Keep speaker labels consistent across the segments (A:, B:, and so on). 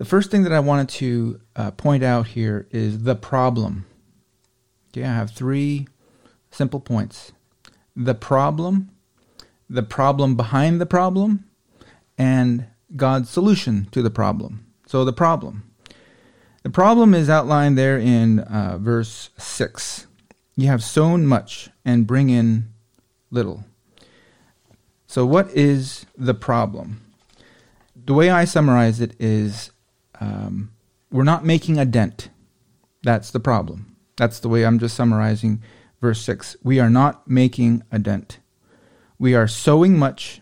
A: The first thing that I wanted to uh, point out here is the problem. Okay, I have three simple points the problem, the problem behind the problem, and God's solution to the problem. So, the problem. The problem is outlined there in uh, verse 6. You have sown much and bring in little. So, what is the problem? The way I summarize it is um, we're not making a dent. That's the problem. That's the way I'm just summarizing verse 6. We are not making a dent. We are sowing much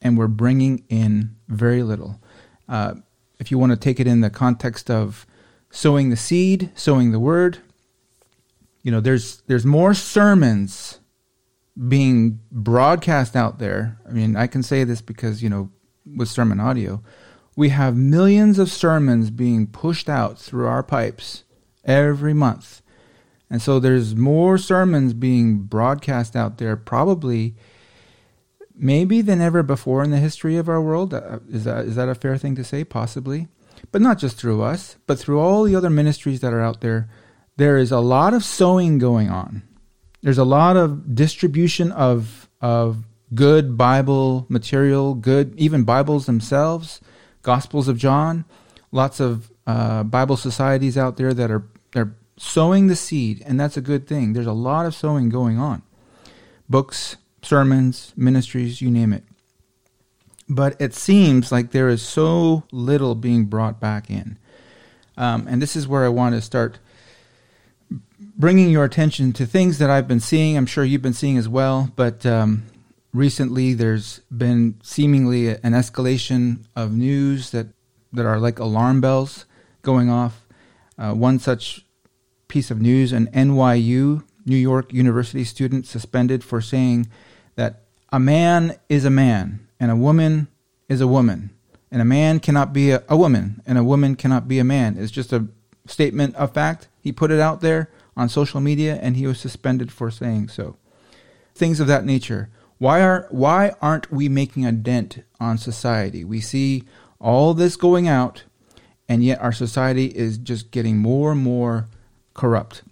A: and we're bringing in very little. Uh, if you want to take it in the context of sowing the seed, sowing the word. You know, there's there's more sermons being broadcast out there. I mean, I can say this because, you know, with SermonAudio, we have millions of sermons being pushed out through our pipes every month. And so there's more sermons being broadcast out there probably maybe than ever before in the history of our world. Uh, is that is that a fair thing to say? Possibly but not just through us, but through all the other ministries that are out there, there is a lot of sowing going on. There's a lot of distribution of of good Bible material, good even Bibles themselves, Gospels of John. Lots of uh, Bible societies out there that are they're sowing the seed, and that's a good thing. There's a lot of sowing going on. Books, sermons, ministries, you name it but it seems like there is so little being brought back in. Um, and this is where I want to start bringing your attention to things that I've been seeing. I'm sure you've been seeing as well, but um, recently there's been seemingly an escalation of news that, that are like alarm bells going off. Uh, one such piece of news an NYU, New York University student, suspended for saying that a man is a man and a woman is a woman, and a man cannot be a, a woman, and a woman cannot be a man. It's just a statement of fact. He put it out there on social media, and he was suspended for saying so. Things of that nature. Why are why aren't we making a dent on society? We see all this going out, and yet our society is just getting more and more corrupt.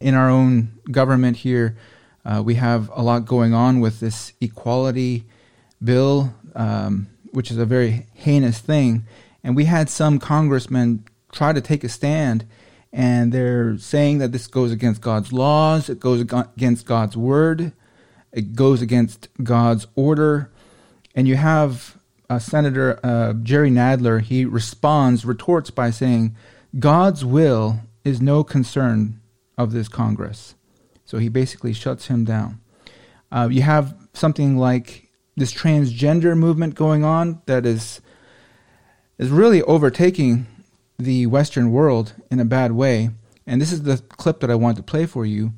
A: In our own government here, uh, we have a lot going on with this equality bill, um, which is a very heinous thing. And we had some congressmen try to take a stand, and they're saying that this goes against God's laws, it goes against God's word, it goes against God's order. And you have uh, Senator uh, Jerry Nadler, he responds, retorts by saying, God's will is no concern of this Congress. So he basically shuts him down. Uh, you have something like this transgender movement going on that is is really overtaking the Western world in a bad way. And this is the clip that I want to play for you.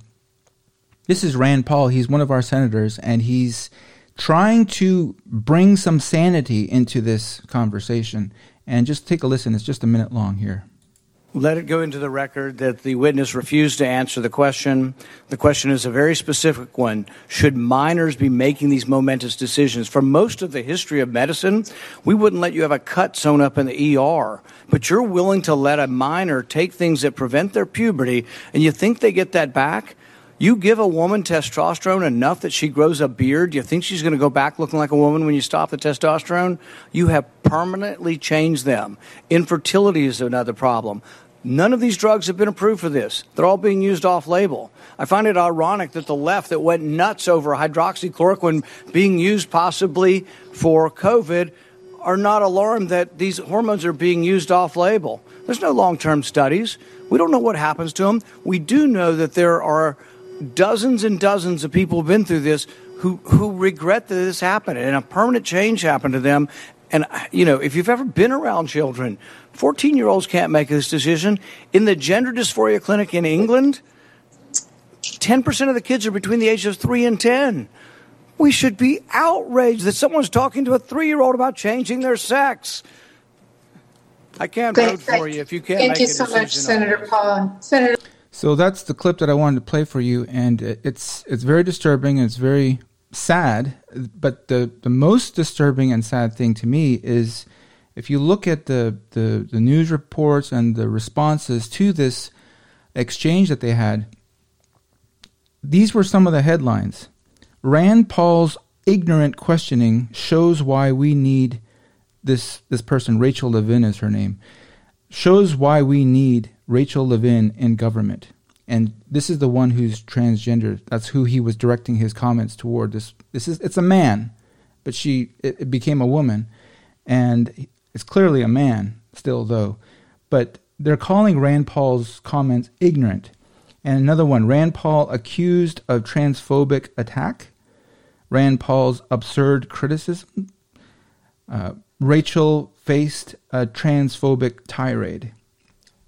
A: This is Rand Paul. He's one of our senators, and he's trying to bring some sanity into this conversation. And just take a listen. It's just a minute long here.
B: Let it go into the record that the witness refused to answer the question. The question is a very specific one. Should minors be making these momentous decisions? For most of the history of medicine, we wouldn't let you have a cut sewn up in the ER. But you're willing to let a minor take things that prevent their puberty, and you think they get that back? You give a woman testosterone enough that she grows a beard, you think she's going to go back looking like a woman when you stop the testosterone? You have permanently changed them. Infertility is another problem. None of these drugs have been approved for this. They're all being used off label. I find it ironic that the left that went nuts over hydroxychloroquine being used possibly for COVID are not alarmed that these hormones are being used off label. There's no long term studies. We don't know what happens to them. We do know that there are dozens and dozens of people who've been through this who, who regret that this happened and a permanent change happened to them. And, you know, if you've ever been around children 14 year olds can't make this decision. In the gender dysphoria clinic in England, 10% of the kids are between the ages of 3 and 10. We should be outraged that someone's talking to a three year old about changing their sex. I can't vote for you if you can't
C: Thank you so much, Senator Paul. Senator.
A: So that's the clip that I wanted to play for you, and it's it's very disturbing and it's very sad. But the the most disturbing and sad thing to me is If you look at the, the, the news reports and the responses to this exchange that they had, these were some of the headlines. Rand Paul's ignorant questioning shows why we need this this person, Rachel Levine is her name, shows why we need Rachel Levine in government. And this is the one who's transgender. That's who he was directing his comments toward. This this is it's a man, but she it, it became a woman, and it's clearly a man still though. But they're calling Rand Paul's comments ignorant. And another one, Rand Paul accused of transphobic attack. Rand Paul's absurd criticism. Uh, Rachel faced a transphobic tirade.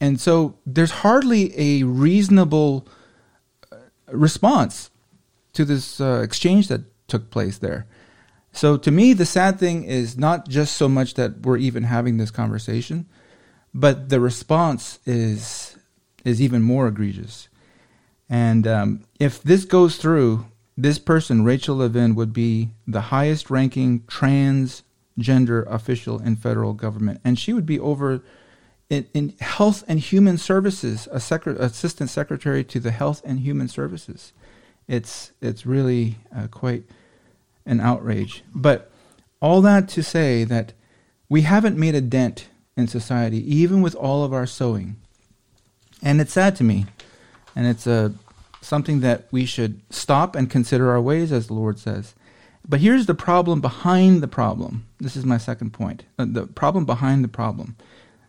A: And so there's hardly a reasonable uh, response to this uh, exchange that took place there. So to me, the sad thing is not just so much that we're even having this conversation, but the response is is even more egregious. And um, if this goes through, this person, Rachel Levine, would be the highest ranking transgender official in federal government. And she would be over in, in Health and Human Services, a secre- assistant secretary to the Health and Human Services. It's, it's really uh, quite an outrage. But all that to say that we haven't made a dent in society, even with all of our sowing. And it's sad to me. And it's a something that we should stop and consider our ways, as the Lord says. But here's the problem behind the problem. This is my second point. Uh, the problem behind the problem.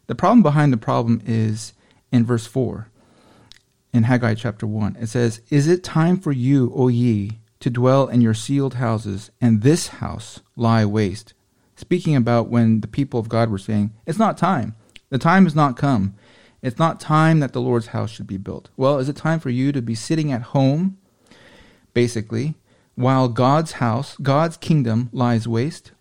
A: The problem behind the problem is in verse 4 in Haggai chapter 1. It says, Is it time for you, O ye, to dwell in your ceiled houses, and this house lie waste? Speaking about when the people of God were saying, It's not time. The time has not come. It's not time that the Lord's house should be built. Well, is it time for you to be sitting at home, basically, while God's house, God's kingdom lies waste?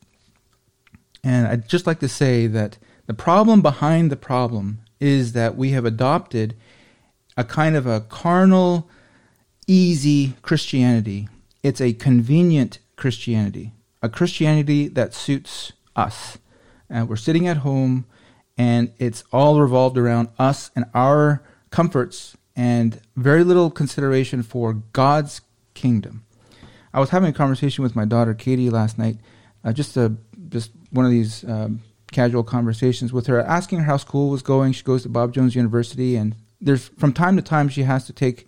A: And I'd just like to say that the problem behind the problem is that we have adopted a kind of a carnal, easy Christianity. It's a convenient Christianity, a Christianity that suits us. And we're sitting at home and it's all revolved around us and our comforts and very little consideration for God's kingdom. I was having a conversation with my daughter Katie last night, uh, just a just one of these um, casual conversations with her, asking her how school was going. She goes to Bob Jones University, and there's from time to time she has to take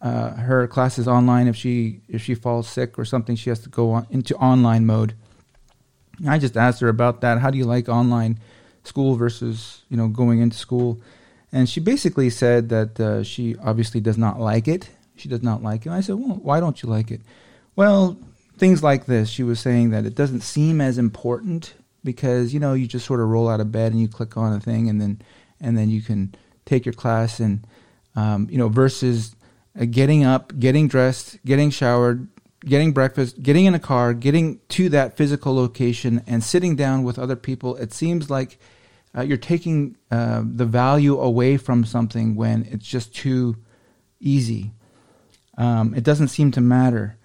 A: uh, her classes online if she if she falls sick or something. She has to go on, into online mode. I just asked her about that. How do you like online? school versus you know going into school, and she basically said that uh, she obviously does not like it. She does not like it. And I said, well, why don't you like it? Well, things like this. She was saying that it doesn't seem as important because you know you just sort of roll out of bed and you click on a thing and then and then you can take your class and um, you know versus uh, getting up, getting dressed, getting showered, getting breakfast, getting in a car, getting to that physical location, and sitting down with other people. It seems like uh, you're taking uh, the value away from something when it's just too easy. Um, it doesn't seem to matter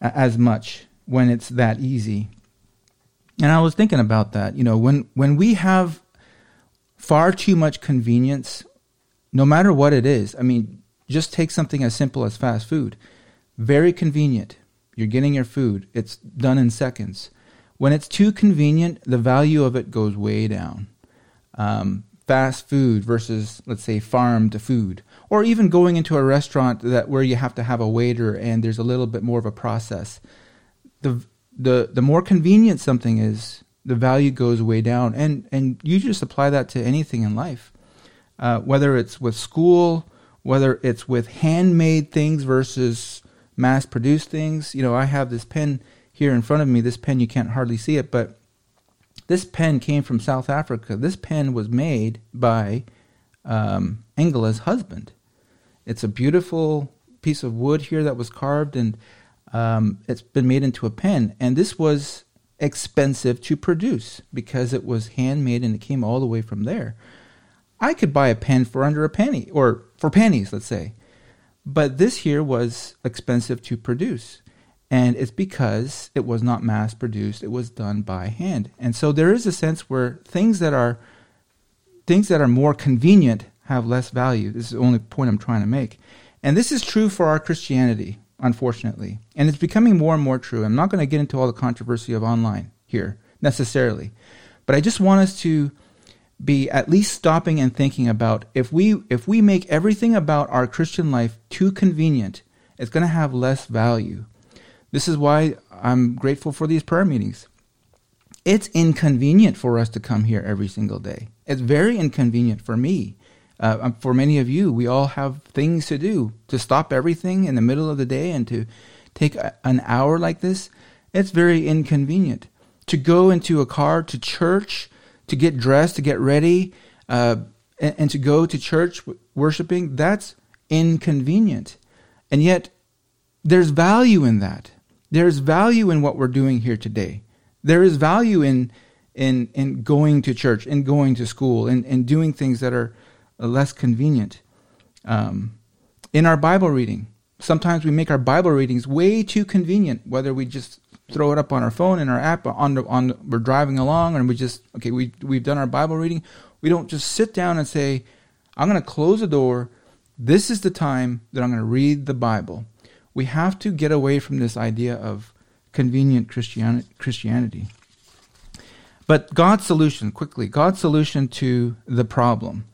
A: as much when it's that easy. And I was thinking about that. You know, when when we have far too much convenience, no matter what it is. I mean, just take something as simple as fast food. Very convenient. You're getting your food. It's done in seconds. When it's too convenient, the value of it goes way down um, fast food versus let's say farm to food or even going into a restaurant that where you have to have a waiter and there's a little bit more of a process the the the more convenient something is the value goes way down and and you just apply that to anything in life uh, whether it's with school whether it's with handmade things versus mass produced things you know i have this pen here in front of me this pen you can't hardly see it but this pen came from South Africa. This pen was made by um, Angela's husband. It's a beautiful piece of wood here that was carved, and um, it's been made into a pen. And this was expensive to produce because it was handmade and it came all the way from there. I could buy a pen for under a penny, or for pennies, let's say. But this here was expensive to produce. And it's because it was not mass produced, it was done by hand. And so there is a sense where things that are things that are more convenient have less value. This is the only point I'm trying to make. And this is true for our Christianity, unfortunately. And it's becoming more and more true. I'm not going to get into all the controversy of online here necessarily. But I just want us to be at least stopping and thinking about if we if we make everything about our Christian life too convenient, it's going to have less value. This is why I'm grateful for these prayer meetings. It's inconvenient for us to come here every single day. It's very inconvenient for me. Uh, um, for many of you, we all have things to do. To stop everything in the middle of the day and to take a, an hour like this, it's very inconvenient. To go into a car to church to get dressed, to get ready, uh, and, and to go to church worshiping, that's inconvenient. And yet, there's value in that. There's value in what we're doing here today. There is value in in in going to church, in going to school, and in doing things that are less convenient. Um, in our Bible reading, sometimes we make our Bible readings way too convenient. Whether we just throw it up on our phone in our app on the, on the, we're driving along and we just okay we we've done our Bible reading. We don't just sit down and say, "I'm going to close the door. This is the time that I'm going to read the Bible." We have to get away from this idea of convenient. Christianity. But God's solution, quickly, God's solution to the problem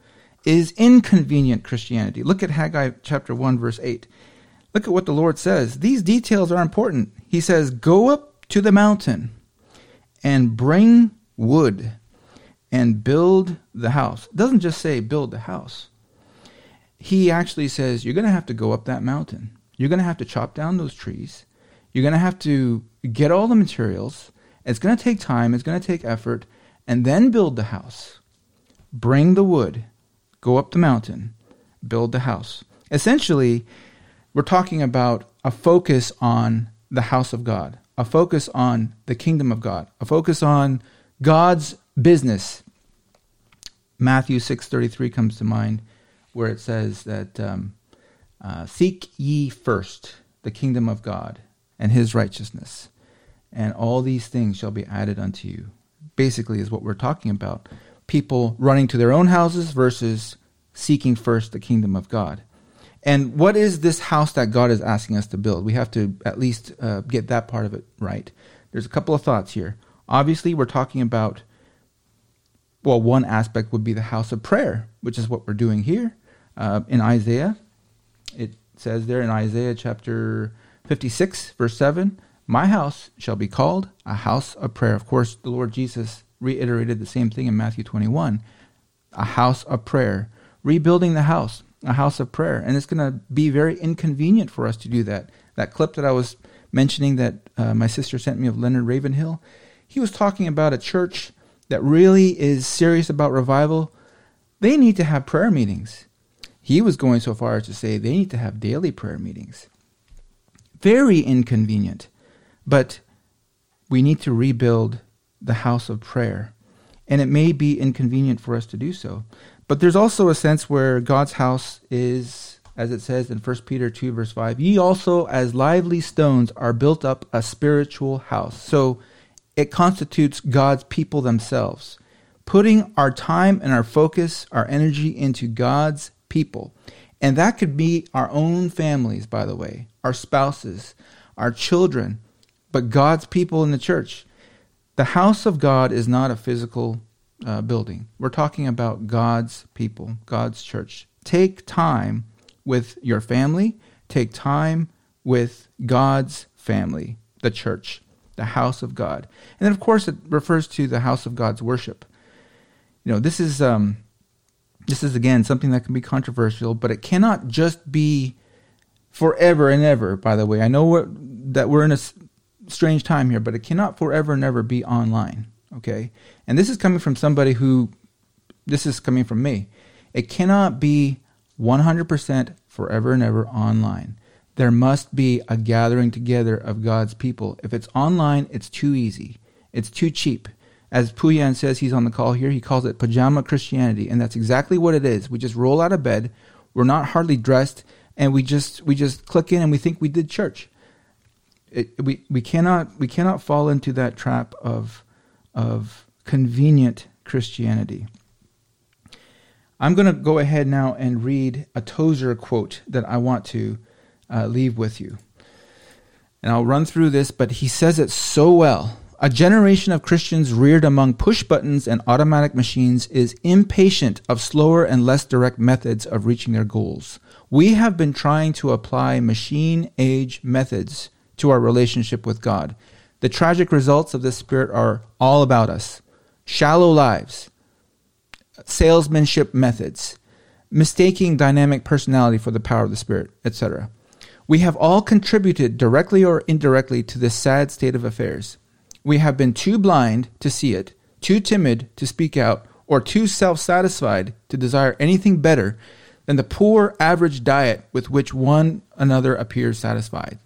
A: is inconvenient Christianity. Look at Haggai chapter 1, verse 8. Look at what the Lord says. These details are important. He says, Go up to the mountain and bring wood and build the house. It doesn't just say build the house. He actually says, You're going to have to go up that mountain. You're going to have to chop down those trees. You're going to have to get all the materials. It's going to take time, it's going to take effort, and then build the house. Bring the wood, go up the mountain, build the house. Essentially, we're talking about a focus on the house of God, a focus on the kingdom of God, a focus on God's business. Matthew 6:33 comes to mind where it says that um, uh, seek ye first the kingdom of God and his righteousness and all these things shall be added unto you basically is what we're talking about people running to their own houses versus seeking first the kingdom of God and what is this house that God is asking us to build? We have to at least uh, get that part of it right. There's a couple of thoughts here. Obviously, we're talking about, well, one aspect would be the house of prayer, which is what we're doing here uh, in Isaiah. It says there in Isaiah chapter 56, verse 7, My house shall be called a house of prayer. Of course, the Lord Jesus reiterated the same thing in Matthew 21 a house of prayer. Rebuilding the house a house of prayer. And it's going to be very inconvenient for us to do that. That clip that I was mentioning that uh, my sister sent me of Leonard Ravenhill, he was talking about a church that really is serious about revival. They need to have prayer meetings. He was going so far as to say they need to have daily prayer meetings. Very inconvenient. But we need to rebuild the house of prayer. And it may be inconvenient for us to do so. But there's also a sense where God's house is, as it says in 1 Peter 2, verse 5, ye also as lively stones are built up a spiritual house. So it constitutes God's people themselves. Putting our time and our focus, our energy into God's people. And that could be our own families, by the way, our spouses, our children, but God's people in the church. The house of God is not a physical uh, building. We're talking about God's people, God's church. Take time with your family, take time with God's family, the church, the house of God. And then, of course, it refers to the house of God's worship. You know, this is um, this is again something that can be controversial, but it cannot just be forever and ever. By the way, I know that we're in a strange time here, but it cannot forever and ever be online. Okay, and this is coming from somebody who, this is coming from me. It cannot be 100% forever and ever online. There must be a gathering together of God's people. If it's online, it's too easy. It's too cheap. As Puyan says, he's on the call here, he calls it pajama Christianity, and that's exactly what it is. We just roll out of bed, we're not hardly dressed, and we just we just click in and we think we did church. It, we we cannot we cannot fall into that trap of of convenient Christianity. I'm going to go ahead now and read a Tozer quote that I want to uh, leave with you. And I'll run through this, but he says it so well. A generation of Christians reared among push buttons and automatic machines is impatient of slower and less direct methods of reaching their goals. We have been trying to apply machine age methods to our relationship with God. The tragic results of this spirit are all about us shallow lives, salesmanship methods, mistaking dynamic personality for the power of the Spirit, etc. We have all contributed directly or indirectly to this sad state of affairs. We have been too blind to see it, too timid to speak out, or too self satisfied to desire anything better than the poor average diet with which one another appears satisfied.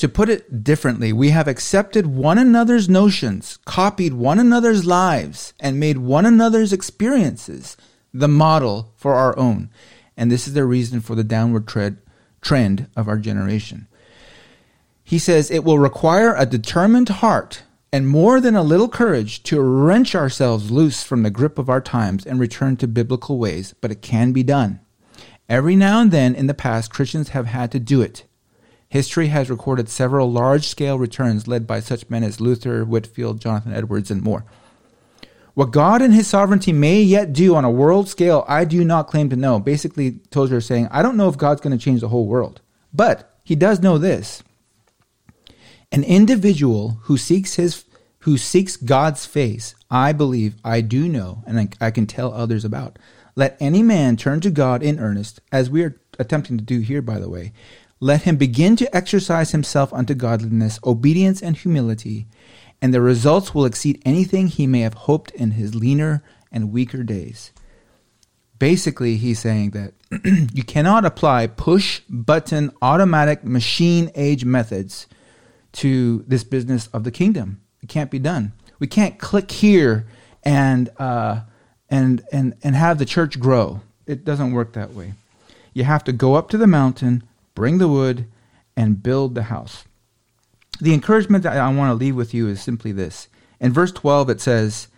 A: To put it differently, we have accepted one another's notions, copied one another's lives, and made one another's experiences the model for our own. And this is the reason for the downward tread, trend of our generation. He says it will require a determined heart and more than a little courage to wrench ourselves loose from the grip of our times and return to biblical ways, but it can be done. Every now and then in the past, Christians have had to do it. History has recorded several large scale returns led by such men as Luther, Whitefield, Jonathan Edwards, and more. What God and His sovereignty may yet do on a world scale, I do not claim to know. Basically, Tozer is saying, I don't know if God's going to change the whole world. But He does know this. An individual who seeks His who seeks God's face, I believe I do know, and I, I can tell others about. Let any man turn to God in earnest, as we are attempting to do here, by the way, let him begin to exercise himself unto godliness, obedience, and humility, and the results will exceed anything he may have hoped in his leaner and weaker days. Basically, he's saying that you cannot apply push button automatic machine age methods to this business of the kingdom. It can't be done. We can't click here and uh, and and and have the church grow. It doesn't work that way. You have to go up to the mountain, bring the wood, and build the house. The encouragement that I want to leave with you is simply this. In verse 12, it says,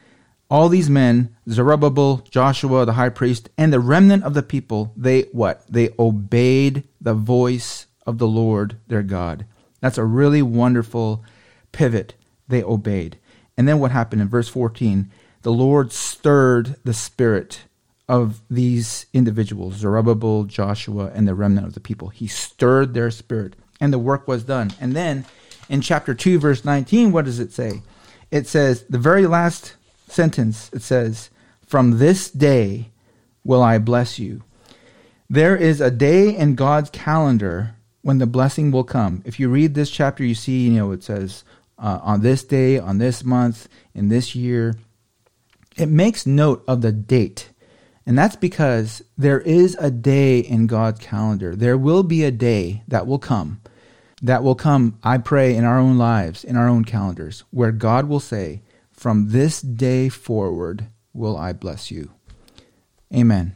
A: All these men, Zerubbabel, Joshua, the high priest, and the remnant of the people, they what? They obeyed the voice of the Lord their God. That's a really wonderful pivot. They obeyed. And then what happened in verse 14? The Lord stirred the spirit of these individuals, Zerubbabel, Joshua, and the remnant of the people. He stirred their spirit, and the work was done. And then in chapter 2, verse 19, what does it say? It says, the very last sentence, it says, From this day will I bless you. There is a day in God's calendar when the blessing will come. If you read this chapter, you see, you know, it says, uh, on this day, on this month, in this year. It makes note of the date and that's because there is a day in God's calendar. There will be a day that will come, that will come, I pray, in our own lives, in our own calendars, where God will say, From this day forward will I bless you. Amen.